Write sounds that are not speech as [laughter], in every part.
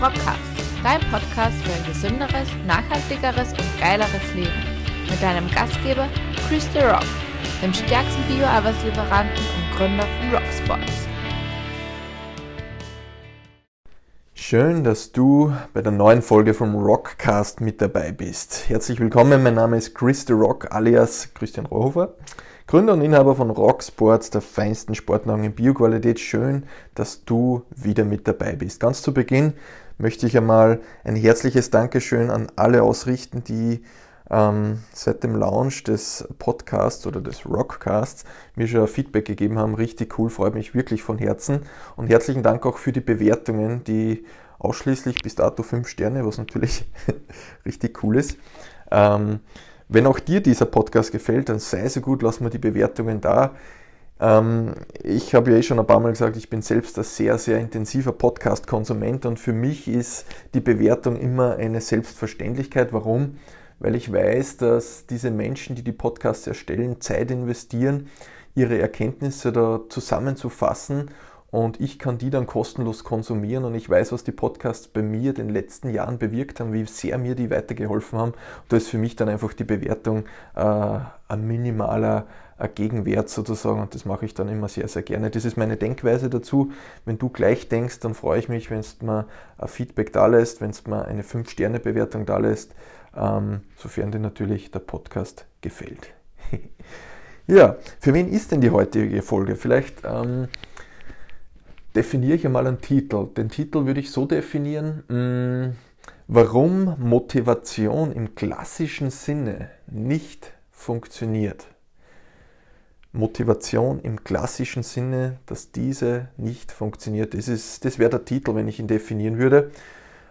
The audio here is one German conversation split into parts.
Rockcast, dein Podcast für ein gesünderes, nachhaltigeres und geileres Leben. Mit deinem Gastgeber Chris The Rock, dem stärksten Bio-Arbeitslieferanten und Gründer von Rocksports. Schön, dass du bei der neuen Folge vom Rockcast mit dabei bist. Herzlich willkommen, mein Name ist Chris The Rock alias Christian Rohofer. Gründer und Inhaber von Rocksports, der feinsten Sportnahrung in Bioqualität. Schön, dass du wieder mit dabei bist. Ganz zu Beginn möchte ich einmal ein herzliches Dankeschön an alle ausrichten, die ähm, seit dem Launch des Podcasts oder des Rockcasts mir schon Feedback gegeben haben. Richtig cool, freut mich wirklich von Herzen. Und herzlichen Dank auch für die Bewertungen, die ausschließlich bis dato 5 Sterne, was natürlich [laughs] richtig cool ist. Ähm, wenn auch dir dieser Podcast gefällt, dann sei so gut, lass mir die Bewertungen da. Ähm, ich habe ja eh schon ein paar Mal gesagt, ich bin selbst ein sehr, sehr intensiver Podcast-Konsument und für mich ist die Bewertung immer eine Selbstverständlichkeit. Warum? Weil ich weiß, dass diese Menschen, die die Podcasts erstellen, Zeit investieren, ihre Erkenntnisse da zusammenzufassen und ich kann die dann kostenlos konsumieren und ich weiß, was die Podcasts bei mir den letzten Jahren bewirkt haben, wie sehr mir die weitergeholfen haben. da ist für mich dann einfach die Bewertung äh, ein minimaler Gegenwert sozusagen und das mache ich dann immer sehr, sehr gerne. Das ist meine Denkweise dazu. Wenn du gleich denkst, dann freue ich mich, wenn es mir ein Feedback da lässt, wenn es mir eine 5-Sterne-Bewertung da lässt, ähm, sofern dir natürlich der Podcast gefällt. [laughs] ja, für wen ist denn die heutige Folge? Vielleicht ähm, definiere ich einmal einen Titel. Den Titel würde ich so definieren, mh, mm, warum Motivation im klassischen Sinne nicht funktioniert. Motivation im klassischen Sinne, dass diese nicht funktioniert. Das, das wäre der Titel, wenn ich ihn definieren würde.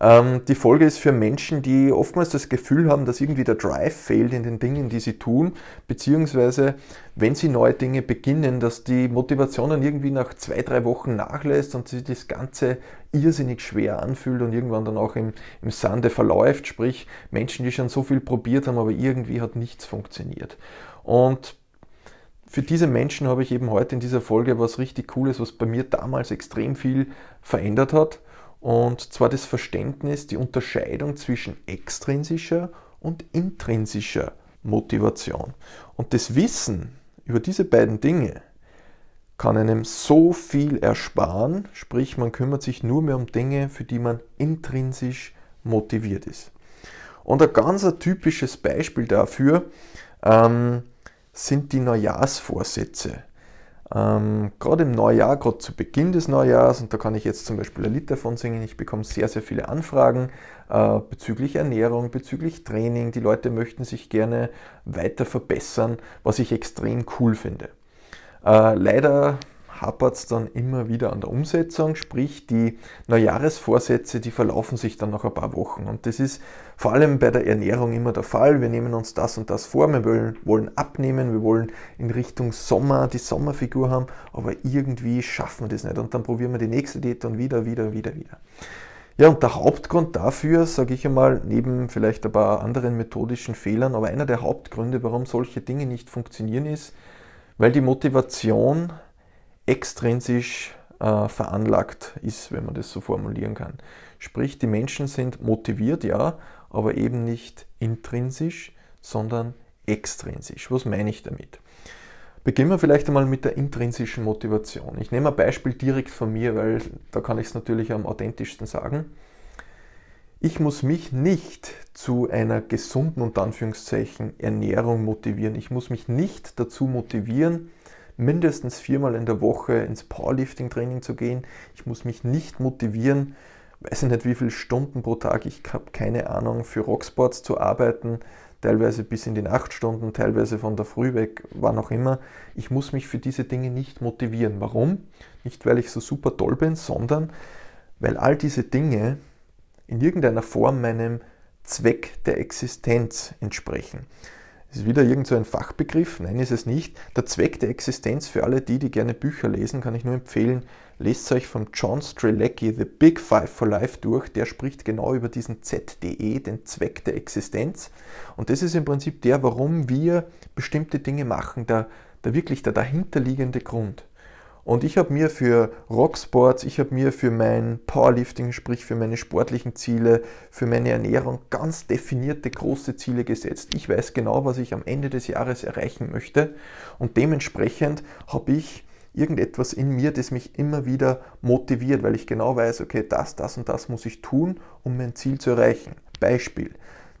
Ähm, die Folge ist für Menschen, die oftmals das Gefühl haben, dass irgendwie der Drive fehlt in den Dingen, die sie tun, beziehungsweise wenn sie neue Dinge beginnen, dass die Motivation dann irgendwie nach zwei, drei Wochen nachlässt und sich das Ganze irrsinnig schwer anfühlt und irgendwann dann auch im, im Sande verläuft, sprich Menschen, die schon so viel probiert haben, aber irgendwie hat nichts funktioniert. Und für diese Menschen habe ich eben heute in dieser Folge was richtig Cooles, was bei mir damals extrem viel verändert hat und zwar das Verständnis, die Unterscheidung zwischen extrinsischer und intrinsischer Motivation. Und das Wissen über diese beiden Dinge kann einem so viel ersparen, sprich man kümmert sich nur mehr um Dinge, für die man intrinsisch motiviert ist. Und ein ganz typisches Beispiel dafür ähm, sind die Neujahrsvorsätze. Ähm, gerade im Neujahr, gerade zu Beginn des Neujahrs, und da kann ich jetzt zum Beispiel ein Lied davon singen, ich bekomme sehr, sehr viele Anfragen äh, bezüglich Ernährung, bezüglich Training. Die Leute möchten sich gerne weiter verbessern, was ich extrem cool finde. Äh, leider hapert es dann immer wieder an der Umsetzung, sprich die Neujahresvorsätze, die verlaufen sich dann nach ein paar Wochen. Und das ist vor allem bei der Ernährung immer der Fall. Wir nehmen uns das und das vor, wir wollen, wollen abnehmen, wir wollen in Richtung Sommer die Sommerfigur haben, aber irgendwie schaffen wir das nicht. Und dann probieren wir die nächste Diät und wieder, wieder, wieder, wieder. Ja, und der Hauptgrund dafür, sage ich einmal, neben vielleicht ein paar anderen methodischen Fehlern, aber einer der Hauptgründe, warum solche Dinge nicht funktionieren, ist, weil die Motivation extrinsisch äh, veranlagt ist, wenn man das so formulieren kann. Sprich, die Menschen sind motiviert, ja, aber eben nicht intrinsisch, sondern extrinsisch. Was meine ich damit? Beginnen wir vielleicht einmal mit der intrinsischen Motivation. Ich nehme ein Beispiel direkt von mir, weil da kann ich es natürlich am authentischsten sagen. Ich muss mich nicht zu einer gesunden und Anführungszeichen Ernährung motivieren. Ich muss mich nicht dazu motivieren, mindestens viermal in der Woche ins Powerlifting-Training zu gehen. Ich muss mich nicht motivieren, weiß ich nicht wie viele Stunden pro Tag, ich habe keine Ahnung, für Rocksports zu arbeiten, teilweise bis in die Nachtstunden, teilweise von der Früh weg, wann auch immer. Ich muss mich für diese Dinge nicht motivieren. Warum? Nicht, weil ich so super toll bin, sondern weil all diese Dinge in irgendeiner Form meinem Zweck der Existenz entsprechen. Das ist wieder irgend so ein Fachbegriff. Nein, ist es nicht. Der Zweck der Existenz für alle die, die gerne Bücher lesen, kann ich nur empfehlen, lest euch von John Strelecki The Big Five for Life durch. Der spricht genau über diesen ZDE, den Zweck der Existenz. Und das ist im Prinzip der, warum wir bestimmte Dinge machen, der, der wirklich der dahinterliegende Grund. Und ich habe mir für Rocksports, ich habe mir für mein Powerlifting, sprich für meine sportlichen Ziele, für meine Ernährung ganz definierte große Ziele gesetzt. Ich weiß genau, was ich am Ende des Jahres erreichen möchte und dementsprechend habe ich irgendetwas in mir, das mich immer wieder motiviert, weil ich genau weiß, okay, das, das und das muss ich tun, um mein Ziel zu erreichen. Beispiel.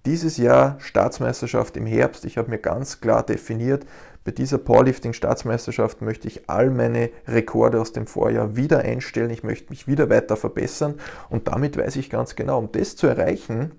Dieses Jahr Staatsmeisterschaft im Herbst. Ich habe mir ganz klar definiert, bei dieser Powerlifting-Staatsmeisterschaft möchte ich all meine Rekorde aus dem Vorjahr wieder einstellen. Ich möchte mich wieder weiter verbessern und damit weiß ich ganz genau, um das zu erreichen,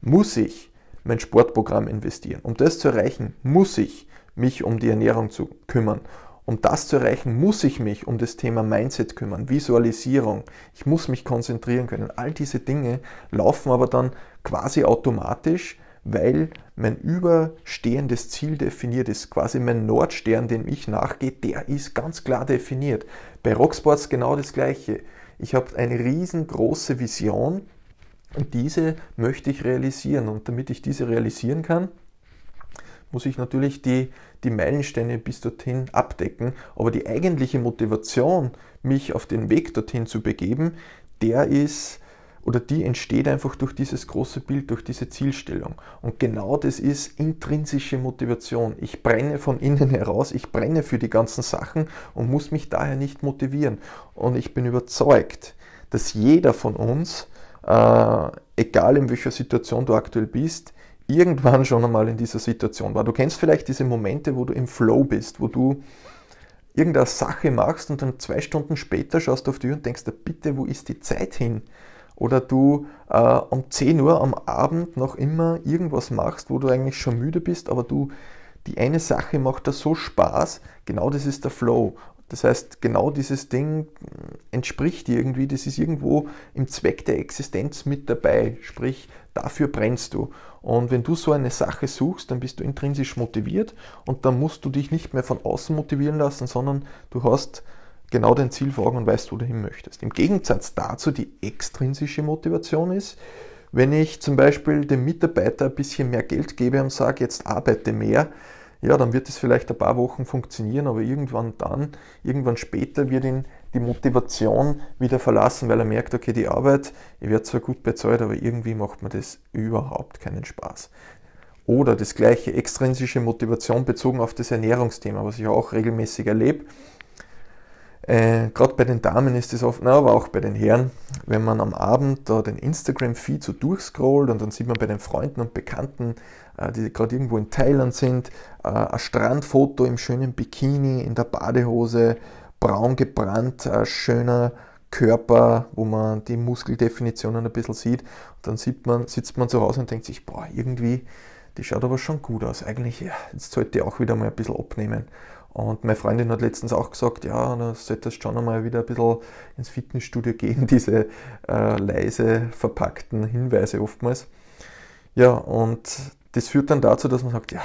muss ich mein Sportprogramm investieren. Um das zu erreichen, muss ich mich um die Ernährung zu kümmern. Um das zu erreichen, muss ich mich um das Thema Mindset kümmern, Visualisierung. Ich muss mich konzentrieren können. All diese Dinge laufen aber dann quasi automatisch, weil mein überstehendes Ziel definiert ist. Quasi mein Nordstern, dem ich nachgehe, der ist ganz klar definiert. Bei Rocksports genau das Gleiche. Ich habe eine riesengroße Vision und diese möchte ich realisieren. Und damit ich diese realisieren kann, muss ich natürlich die, die Meilensteine bis dorthin abdecken. Aber die eigentliche Motivation, mich auf den Weg dorthin zu begeben, der ist oder die entsteht einfach durch dieses große Bild, durch diese Zielstellung. Und genau das ist intrinsische Motivation. Ich brenne von innen [laughs] heraus, ich brenne für die ganzen Sachen und muss mich daher nicht motivieren. Und ich bin überzeugt, dass jeder von uns, äh, egal in welcher Situation du aktuell bist, irgendwann schon einmal in dieser Situation war. Du kennst vielleicht diese Momente, wo du im Flow bist, wo du irgendeine Sache machst und dann zwei Stunden später schaust du auf die Uhr und denkst, bitte, wo ist die Zeit hin? Oder du äh, um 10 Uhr am Abend noch immer irgendwas machst, wo du eigentlich schon müde bist, aber du die eine Sache macht da so Spaß, genau das ist der Flow. Das heißt, genau dieses Ding entspricht dir irgendwie, das ist irgendwo im Zweck der Existenz mit dabei, sprich, dafür brennst du. Und wenn du so eine Sache suchst, dann bist du intrinsisch motiviert und dann musst du dich nicht mehr von außen motivieren lassen, sondern du hast genau dein Ziel vor Augen und weißt, wo du hin möchtest. Im Gegensatz dazu die extrinsische Motivation ist, wenn ich zum Beispiel dem Mitarbeiter ein bisschen mehr Geld gebe und sage, jetzt arbeite mehr, ja, dann wird es vielleicht ein paar Wochen funktionieren, aber irgendwann dann, irgendwann später wird ihn die Motivation wieder verlassen, weil er merkt, okay, die Arbeit, ich werde zwar gut bezahlt, aber irgendwie macht mir das überhaupt keinen Spaß. Oder das gleiche extrinsische Motivation bezogen auf das Ernährungsthema, was ich auch regelmäßig erlebe. Äh, Gerade bei den Damen ist es oft, na, aber auch bei den Herren, wenn man am Abend da den Instagram-Feed so durchscrollt und dann sieht man bei den Freunden und Bekannten, äh, die gerade irgendwo in Thailand sind, äh, ein Strandfoto im schönen Bikini, in der Badehose, braun gebrannt, ein schöner Körper, wo man die Muskeldefinitionen ein bisschen sieht. Und dann sieht man, sitzt man zu Hause und denkt sich, boah, irgendwie, die schaut aber schon gut aus. Eigentlich, ja, jetzt sollte ich auch wieder mal ein bisschen abnehmen. Und meine Freundin hat letztens auch gesagt, ja, da solltest schon einmal wieder ein bisschen ins Fitnessstudio gehen, [laughs] diese äh, leise verpackten Hinweise oftmals. Ja, und das führt dann dazu, dass man sagt, ja,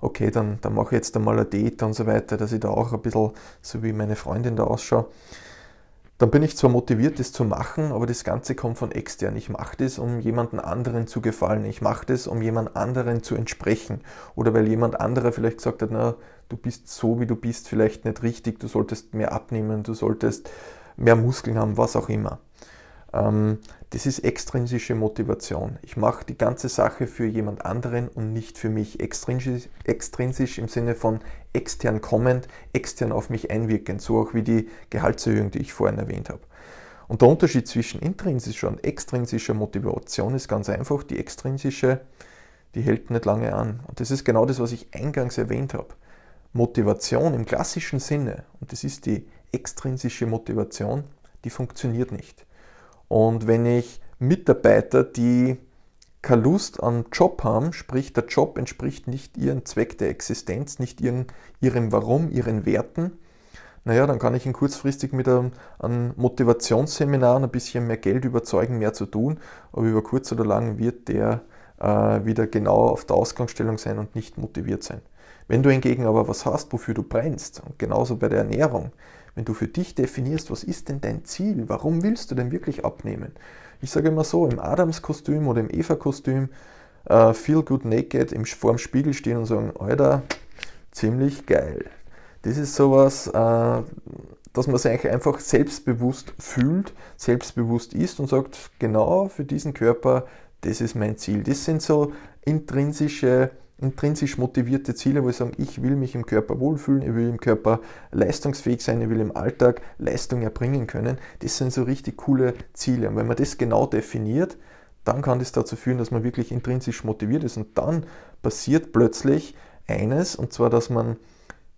okay, dann, dann mache ich jetzt einmal eine Date und so weiter, dass ich da auch ein bisschen so wie meine Freundin da ausschaue. Dann bin ich zwar motiviert, das zu machen, aber das Ganze kommt von extern. Ich mache das, um jemanden anderen zu gefallen. Ich mache das, um jemand anderen zu entsprechen. Oder weil jemand anderer vielleicht gesagt hat, na, du bist so, wie du bist, vielleicht nicht richtig, du solltest mehr abnehmen, du solltest mehr Muskeln haben, was auch immer. Ähm, das ist extrinsische Motivation. Ich mache die ganze Sache für jemand anderen und nicht für mich. Extrinsisch, extrinsisch im Sinne von extern kommend, extern auf mich einwirkend, so auch wie die Gehaltserhöhung, die ich vorhin erwähnt habe. Und der Unterschied zwischen intrinsischer und extrinsischer Motivation ist ganz einfach. Die extrinsische, die hält nicht lange an. Und das ist genau das, was ich eingangs erwähnt habe. Motivation im klassischen Sinne, und das ist die extrinsische Motivation, die funktioniert nicht. Und wenn ich Mitarbeiter, die keine Lust am Job haben, sprich der Job entspricht nicht ihrem Zweck der Existenz, nicht ihren, ihrem Warum, ihren Werten, naja, dann kann ich ihn kurzfristig mit einem, einem Motivationsseminar ein bisschen mehr Geld überzeugen, mehr zu tun, aber über kurz oder lang wird der äh, wieder genau auf der Ausgangsstellung sein und nicht motiviert sein. Wenn du hingegen aber was hast, wofür du brennst, und genauso bei der Ernährung, wenn du für dich definierst, was ist denn dein Ziel, warum willst du denn wirklich abnehmen? Ich sage immer so, im Adams-Kostüm oder im Eva-Kostüm, uh, feel good naked, im, vor dem Spiegel stehen und sagen, Alter, ziemlich geil. Das ist sowas, uh, dass man sich einfach selbstbewusst fühlt, selbstbewusst ist und sagt, genau für diesen Körper, das ist mein Ziel. Das sind so intrinsische intrinsisch motivierte Ziele, wo ich sage, ich will mich im Körper wohlfühlen, ich will im Körper leistungsfähig sein, ich will im Alltag Leistung erbringen können. Das sind so richtig coole Ziele. Und wenn man das genau definiert, dann kann das dazu führen, dass man wirklich intrinsisch motiviert ist. Und dann passiert plötzlich eines, und zwar, dass man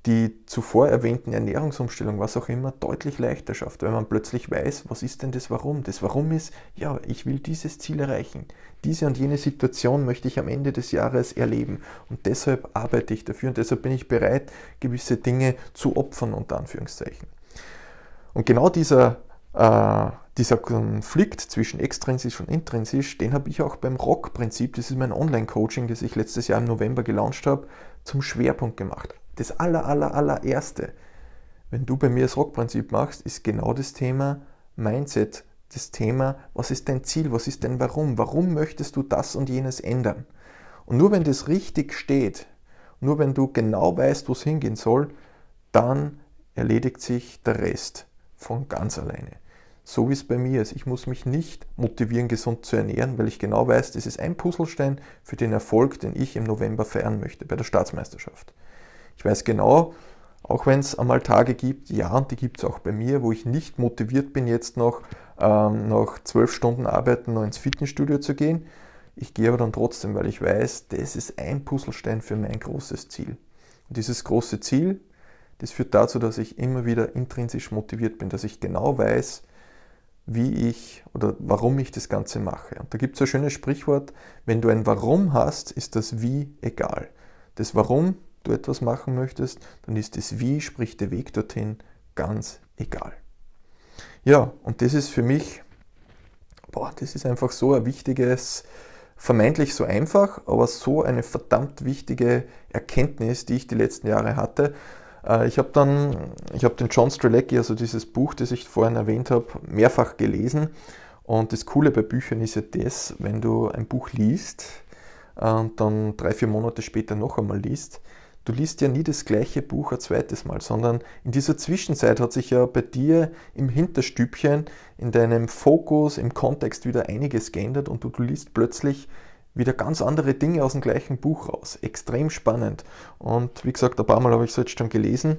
die zuvor erwähnten Ernährungsumstellungen, was auch immer, deutlich leichter schafft, weil man plötzlich weiß, was ist denn das Warum? Das Warum ist, ja, ich will dieses Ziel erreichen. Diese und jene Situation möchte ich am Ende des Jahres erleben. Und deshalb arbeite ich dafür und deshalb bin ich bereit, gewisse Dinge zu opfern, unter Anführungszeichen. Und genau dieser, äh, dieser Konflikt zwischen extrinsisch und intrinsisch, den habe ich auch beim Rock-Prinzip, das ist mein Online-Coaching, das ich letztes Jahr im November gelauncht habe, zum Schwerpunkt gemacht das aller, aller, allererste, wenn du bei mir das Rockprinzip machst, ist genau das Thema Mindset. Das Thema, was ist dein Ziel, was ist dein Warum? Warum möchtest du das und jenes ändern? Und nur wenn das richtig steht, nur wenn du genau weißt, wo es hingehen soll, dann erledigt sich der Rest von ganz alleine. So wie es bei mir ist. Ich muss mich nicht motivieren, gesund zu ernähren, weil ich genau weiß, das ist ein Puzzlestein für den Erfolg, den ich im November feiern möchte bei der Staatsmeisterschaft. Ich weiß genau, auch wenn es einmal Tage gibt, ja, und die gibt es auch bei mir, wo ich nicht motiviert bin, jetzt noch ähm, nach zwölf Stunden Arbeiten noch ins Fitnessstudio zu gehen. Ich gehe aber dann trotzdem, weil ich weiß, das ist ein Puzzlestein für mein großes Ziel. Und dieses große Ziel, das führt dazu, dass ich immer wieder intrinsisch motiviert bin, dass ich genau weiß, wie ich oder warum ich das Ganze mache. Und da gibt es ein schönes Sprichwort, wenn du ein Warum hast, ist das Wie egal. Das Warum du etwas machen möchtest, dann ist das Wie, sprich der Weg dorthin, ganz egal. Ja, und das ist für mich, boah, das ist einfach so ein wichtiges, vermeintlich so einfach, aber so eine verdammt wichtige Erkenntnis, die ich die letzten Jahre hatte. Äh, ich habe dann, ich habe den John Strelecki, also dieses Buch, das ich vorhin erwähnt habe, mehrfach gelesen. Und das Coole bei Büchern ist ja das, wenn du ein Buch liest äh, und dann drei, vier Monate später noch einmal liest, du liest ja nie das gleiche Buch ein zweites Mal, sondern in dieser Zwischenzeit hat sich ja bei dir im Hinterstübchen, in deinem Fokus, im Kontext wieder einiges geändert und du, du liest plötzlich wieder ganz andere Dinge aus dem gleichen Buch raus. Extrem spannend. Und wie gesagt, ein paar Mal habe ich es jetzt schon gelesen.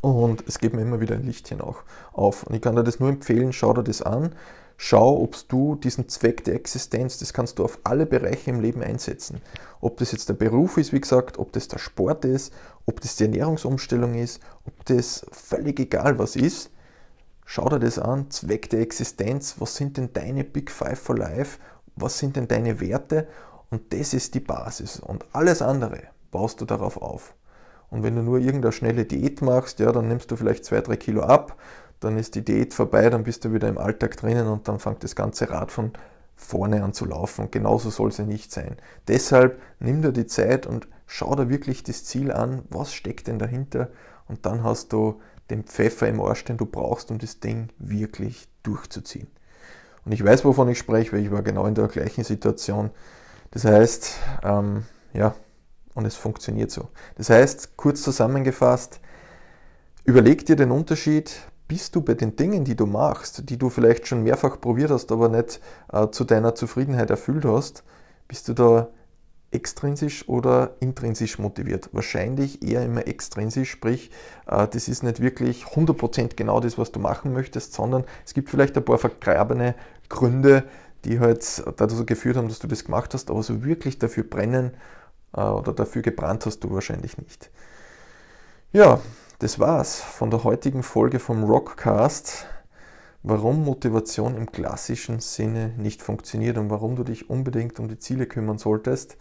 Und es geht mir immer wieder ein Lichtchen auch auf. Und ich kann dir das nur empfehlen, schau dir das an. Schau, ob du diesen Zweck der Existenz, das kannst du auf alle Bereiche im Leben einsetzen. Ob das jetzt der Beruf ist, wie gesagt, ob das der Sport ist, ob das die Ernährungsumstellung ist, ob das völlig egal was ist. Schau dir das an, Zweck der Existenz, was sind denn deine Big Five for Life, was sind denn deine Werte und das ist die Basis und alles andere baust du darauf auf. Und wenn du nur irgendeine schnelle Diät machst, ja, dann nimmst du vielleicht zwei, drei Kilo ab, dann ist die Diät vorbei, dann bist du wieder im Alltag drinnen und dann fängt das ganze Rad von vorne an zu laufen. Und genauso soll es ja nicht sein. Deshalb nimm dir die Zeit und schau dir wirklich das Ziel an, was steckt denn dahinter und dann hast du den Pfeffer im Arsch, den du brauchst, um das Ding wirklich durchzuziehen. Und ich weiß, wovon ich spreche, weil ich war genau in der gleichen Situation. Das heißt, ähm, ja, und es funktioniert so. Das heißt, kurz zusammengefasst, überleg dir den Unterschied bist du bei den Dingen, die du machst, die du vielleicht schon mehrfach probiert hast, aber nicht äh, zu deiner Zufriedenheit erfüllt hast, bist du da extrinsisch oder intrinsisch motiviert? Wahrscheinlich eher immer extrinsisch, sprich, äh, das ist nicht wirklich 100% genau das, was du machen möchtest, sondern es gibt vielleicht ein paar vergrabene Gründe, die halt dazu geführt haben, dass du das gemacht hast, aber so wirklich dafür brennen äh, oder dafür gebrannt hast du wahrscheinlich nicht. Ja, das war's von der heutigen Folge vom Rockcast. Warum Motivation im klassischen Sinne nicht funktioniert und warum du dich unbedingt um die Ziele kümmern solltest.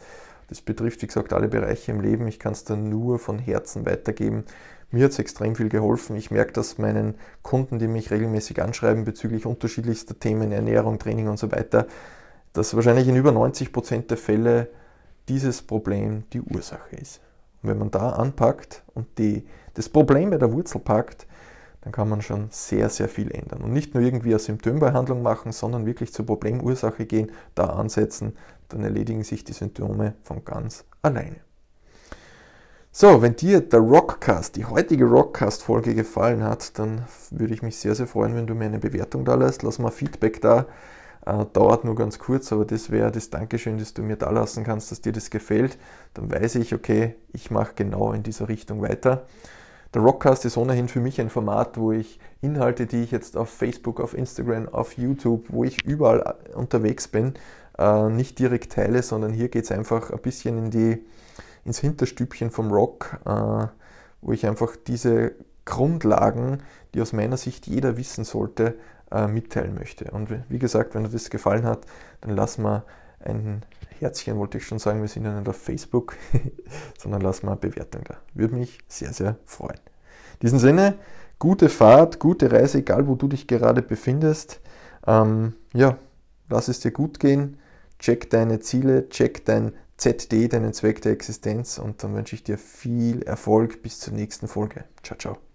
Das betrifft, wie gesagt, alle Bereiche im Leben. Ich kann es dir nur von Herzen weitergeben. Mir hat es extrem viel geholfen. Ich merke dass meinen Kunden, die mich regelmäßig anschreiben bezüglich unterschiedlichster Themen, Ernährung, Training und so weiter, dass wahrscheinlich in über 90 Prozent der Fälle dieses Problem die Ursache ist. Und wenn man da anpackt und die das Problem bei der Wurzel packt, dann kann man schon sehr, sehr viel ändern. Und nicht nur irgendwie eine Symptombehandlung machen, sondern wirklich zur Problemursache gehen, da ansetzen, dann erledigen sich die Symptome von ganz alleine. So, wenn dir der Rockcast, die heutige Rockcast-Folge gefallen hat, dann würde ich mich sehr, sehr freuen, wenn du mir eine Bewertung da lässt. Lass mal Feedback da. Äh, dauert nur ganz kurz, aber das wäre das Dankeschön, das du mir da lassen kannst, dass dir das gefällt. Dann weiß ich, okay, ich mache genau in dieser Richtung weiter. Der Rockcast ist ohnehin für mich ein Format, wo ich Inhalte, die ich jetzt auf Facebook, auf Instagram, auf YouTube, wo ich überall unterwegs bin, äh, nicht direkt teile, sondern hier geht es einfach ein bisschen in die, ins Hinterstübchen vom Rock, äh, wo ich einfach diese Grundlagen, die aus meiner Sicht jeder wissen sollte, äh, mitteilen möchte. Und wie gesagt, wenn dir das gefallen hat, dann lass mal ein Herzchen, wollte ich schon sagen, wir sind ja nicht auf Facebook, [laughs] sondern lass mal eine Bewertung da. Würde mich sehr, sehr freuen. In diesem Sinne, gute Fahrt, gute Reise, egal wo du dich gerade befindest. Ähm, ja, lass es dir gut gehen, check deine Ziele, check dein ZD, deinen Zweck der Existenz und dann wünsche ich dir viel Erfolg bis zur nächsten Folge. Ciao, ciao.